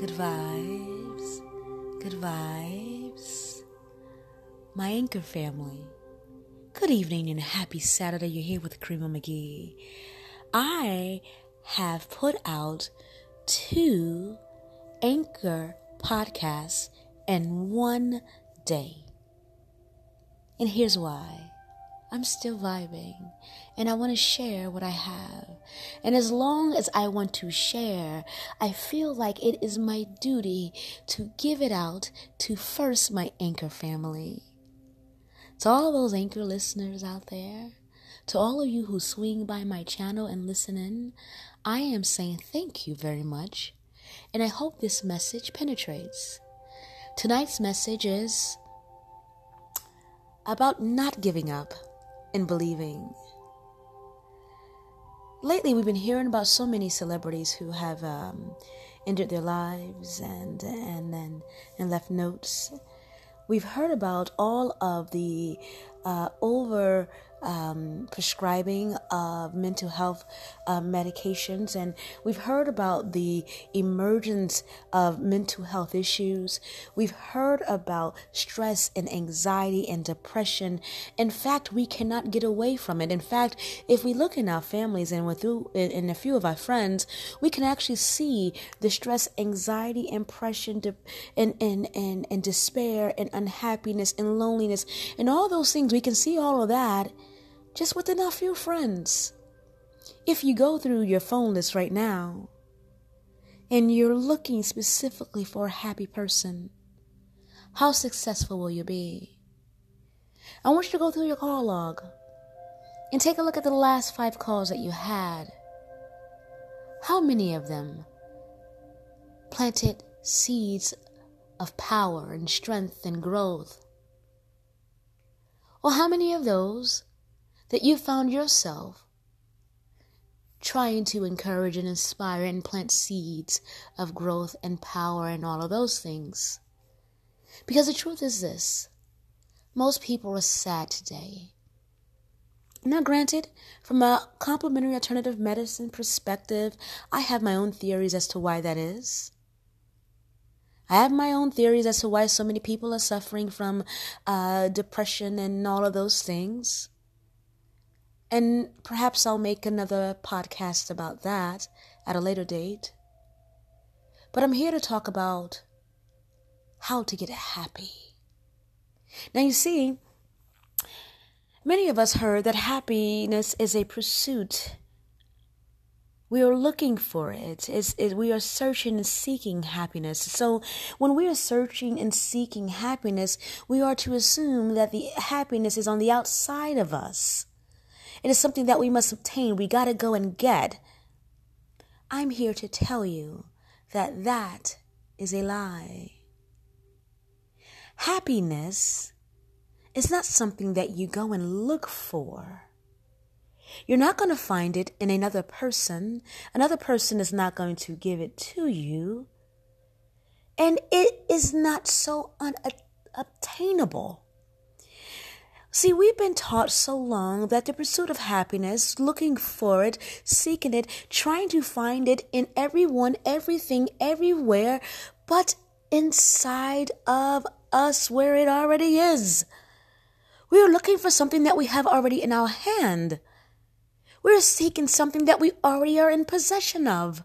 Good vibes. Good vibes. My anchor family. Good evening and happy Saturday. You're here with Karima McGee. I have put out two anchor podcasts in one day. And here's why. I'm still vibing and I want to share what I have. And as long as I want to share, I feel like it is my duty to give it out to first my anchor family. To all those anchor listeners out there, to all of you who swing by my channel and listen in, I am saying thank you very much. And I hope this message penetrates. Tonight's message is about not giving up and believing. Lately, we've been hearing about so many celebrities who have um, ended their lives and and and, and left notes. We've heard about all of the uh, over um, prescribing of mental health uh, medications, and we've heard about the emergence of mental health issues. We've heard about stress and anxiety and depression. In fact, we cannot get away from it. In fact, if we look in our families and with in a few of our friends, we can actually see the stress, anxiety, and depression, and, and, and, and despair, and unhappiness, and loneliness, and all those things. We can see all of that just within a few friends. If you go through your phone list right now and you're looking specifically for a happy person, how successful will you be? I want you to go through your call log and take a look at the last five calls that you had. How many of them planted seeds of power and strength and growth? Or how many of those that you found yourself trying to encourage and inspire and plant seeds of growth and power and all of those things. Because the truth is this most people are sad today. Now, granted, from a complementary alternative medicine perspective, I have my own theories as to why that is. I have my own theories as to why so many people are suffering from uh, depression and all of those things. And perhaps I'll make another podcast about that at a later date. But I'm here to talk about how to get happy. Now, you see, many of us heard that happiness is a pursuit. We are looking for it. It's, it. We are searching and seeking happiness. So, when we are searching and seeking happiness, we are to assume that the happiness is on the outside of us. It is something that we must obtain. We got to go and get. I'm here to tell you that that is a lie. Happiness is not something that you go and look for. You're not going to find it in another person. Another person is not going to give it to you. And it is not so unobtainable. See, we've been taught so long that the pursuit of happiness, looking for it, seeking it, trying to find it in everyone, everything, everywhere, but inside of us where it already is. We are looking for something that we have already in our hand. We're seeking something that we already are in possession of.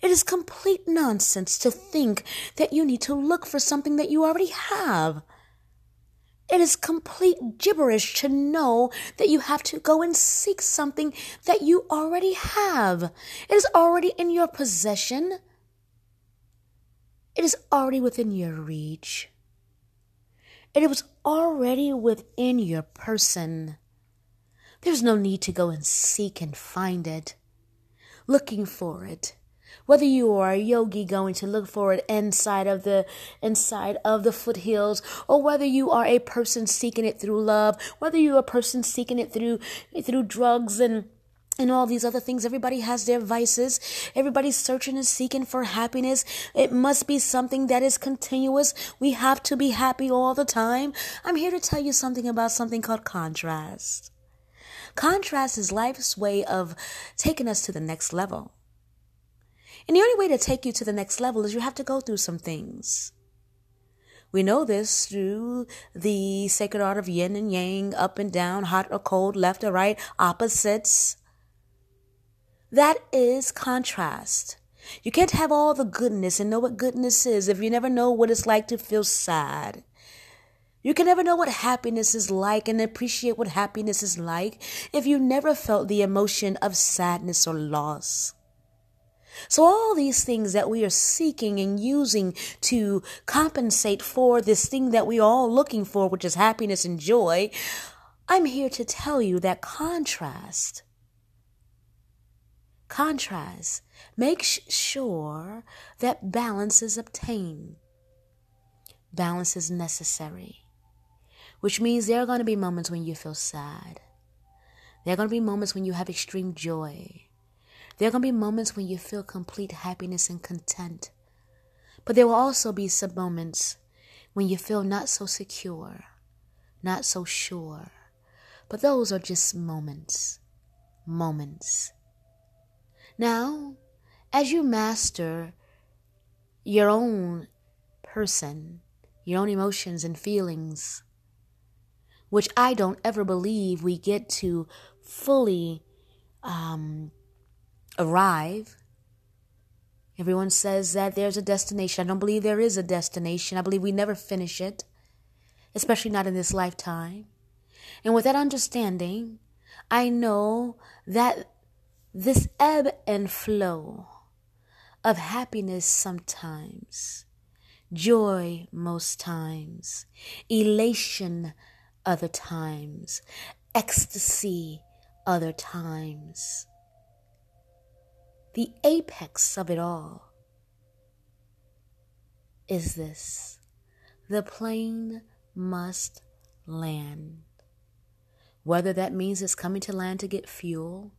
It is complete nonsense to think that you need to look for something that you already have. It is complete gibberish to know that you have to go and seek something that you already have. It is already in your possession. It is already within your reach. It was already within your person. There's no need to go and seek and find it, looking for it whether you are a yogi going to look for it inside of the inside of the foothills or whether you are a person seeking it through love whether you're a person seeking it through through drugs and and all these other things. Everybody has their vices. Everybody's searching and seeking for happiness. It must be something that is continuous. We have to be happy all the time. I'm here to tell you something about something called contrast. Contrast is life's way of taking us to the next level. And the only way to take you to the next level is you have to go through some things. We know this through the sacred art of yin and yang, up and down, hot or cold, left or right, opposites. That is contrast. You can't have all the goodness and know what goodness is if you never know what it's like to feel sad. You can never know what happiness is like and appreciate what happiness is like if you never felt the emotion of sadness or loss. So, all these things that we are seeking and using to compensate for this thing that we are all looking for, which is happiness and joy, I'm here to tell you that contrast, contrast, make sure that balance is obtained. Balance is necessary which means there are going to be moments when you feel sad. There are going to be moments when you have extreme joy. There are going to be moments when you feel complete happiness and content. But there will also be some moments when you feel not so secure, not so sure. But those are just moments. Moments. Now, as you master your own person, your own emotions and feelings, which I don't ever believe we get to fully um, arrive. Everyone says that there's a destination. I don't believe there is a destination. I believe we never finish it, especially not in this lifetime. And with that understanding, I know that this ebb and flow of happiness sometimes, joy most times, elation other times, ecstasy other times. The apex of it all is this the plane must land. Whether that means it's coming to land to get fuel,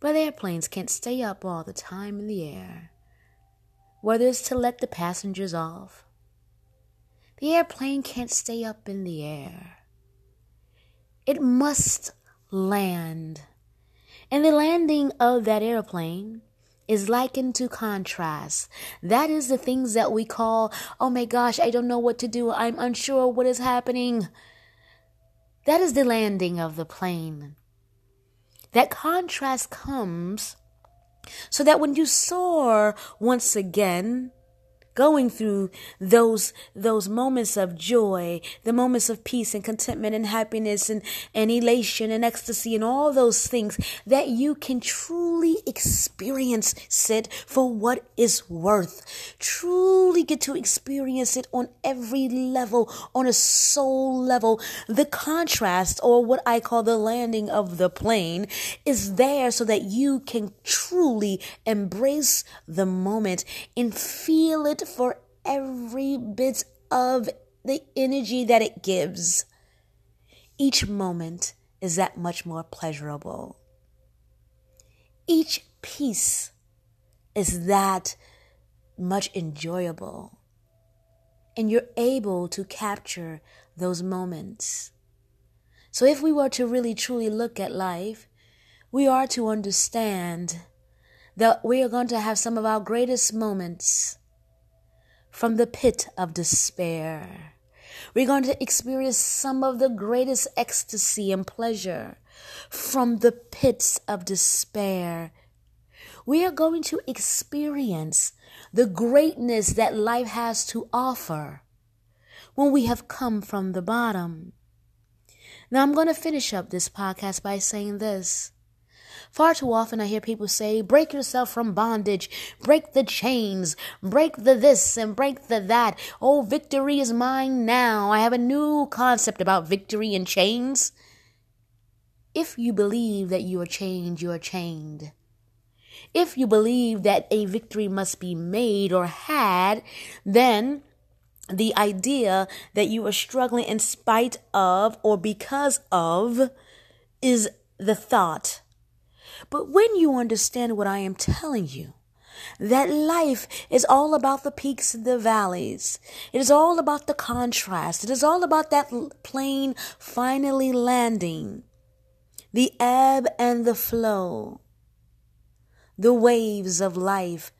but airplanes can't stay up all the time in the air. Whether it's to let the passengers off, the airplane can't stay up in the air. It must land. And the landing of that airplane is likened to contrast. That is the things that we call, oh my gosh, I don't know what to do. I'm unsure what is happening. That is the landing of the plane. That contrast comes so that when you soar once again, going through those those moments of joy the moments of peace and contentment and happiness and, and elation and ecstasy and all those things that you can truly experience it for what is worth. Truly get to experience it on every level on a soul level. The contrast or what i call the landing of the plane is there so that you can truly embrace the moment and feel it for every bit of the energy that it gives. Each moment is that much more pleasurable. Each piece is that much enjoyable. And you're able to capture those moments. So, if we were to really truly look at life, we are to understand that we are going to have some of our greatest moments from the pit of despair. We're going to experience some of the greatest ecstasy and pleasure from the pits of despair. We are going to experience the greatness that life has to offer when we have come from the bottom. Now, I'm going to finish up this podcast by saying this. Far too often I hear people say, break yourself from bondage, break the chains, break the this and break the that. Oh, victory is mine now. I have a new concept about victory and chains. If you believe that you are chained, you are chained. If you believe that a victory must be made or had, then the idea that you are struggling in spite of or because of is the thought but when you understand what I am telling you, that life is all about the peaks and the valleys. It is all about the contrast. It is all about that plane finally landing, the ebb and the flow. the waves of life,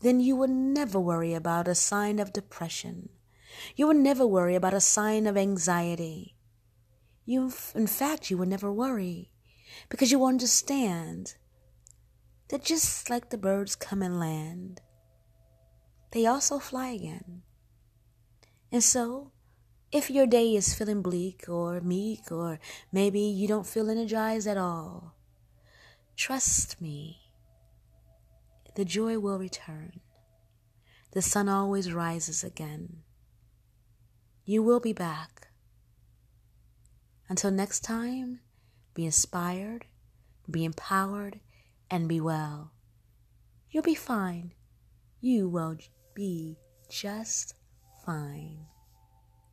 then you will never worry about a sign of depression. You will never worry about a sign of anxiety. You, in fact, you will never worry because you understand that just like the birds come and land, they also fly again. And so, if your day is feeling bleak or meek, or maybe you don't feel energized at all, trust me, the joy will return. The sun always rises again. You will be back. Until next time, be inspired, be empowered, and be well. You'll be fine. You will be just fine.